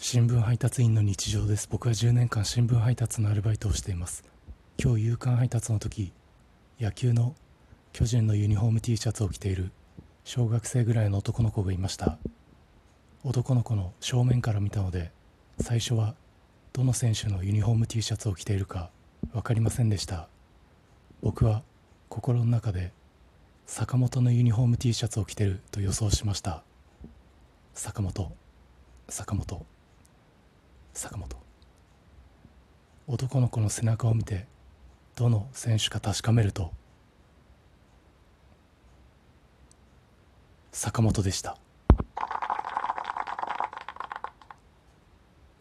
新聞配達員の日常です。僕は10年間新聞配達のアルバイトをしています。今日夕刊配達の時野球の巨人のユニフォーム T シャツを着ている小学生ぐらいの男の子がいました。男の子の正面から見たので最初はどの選手のユニフォーム T シャツを着ているか分かりませんでした。僕は心の中で坂本のユニフォーム T シャツを着てると予想しました。坂本坂本。坂本。男の子の背中を見てどの選手か確かめると坂本でした。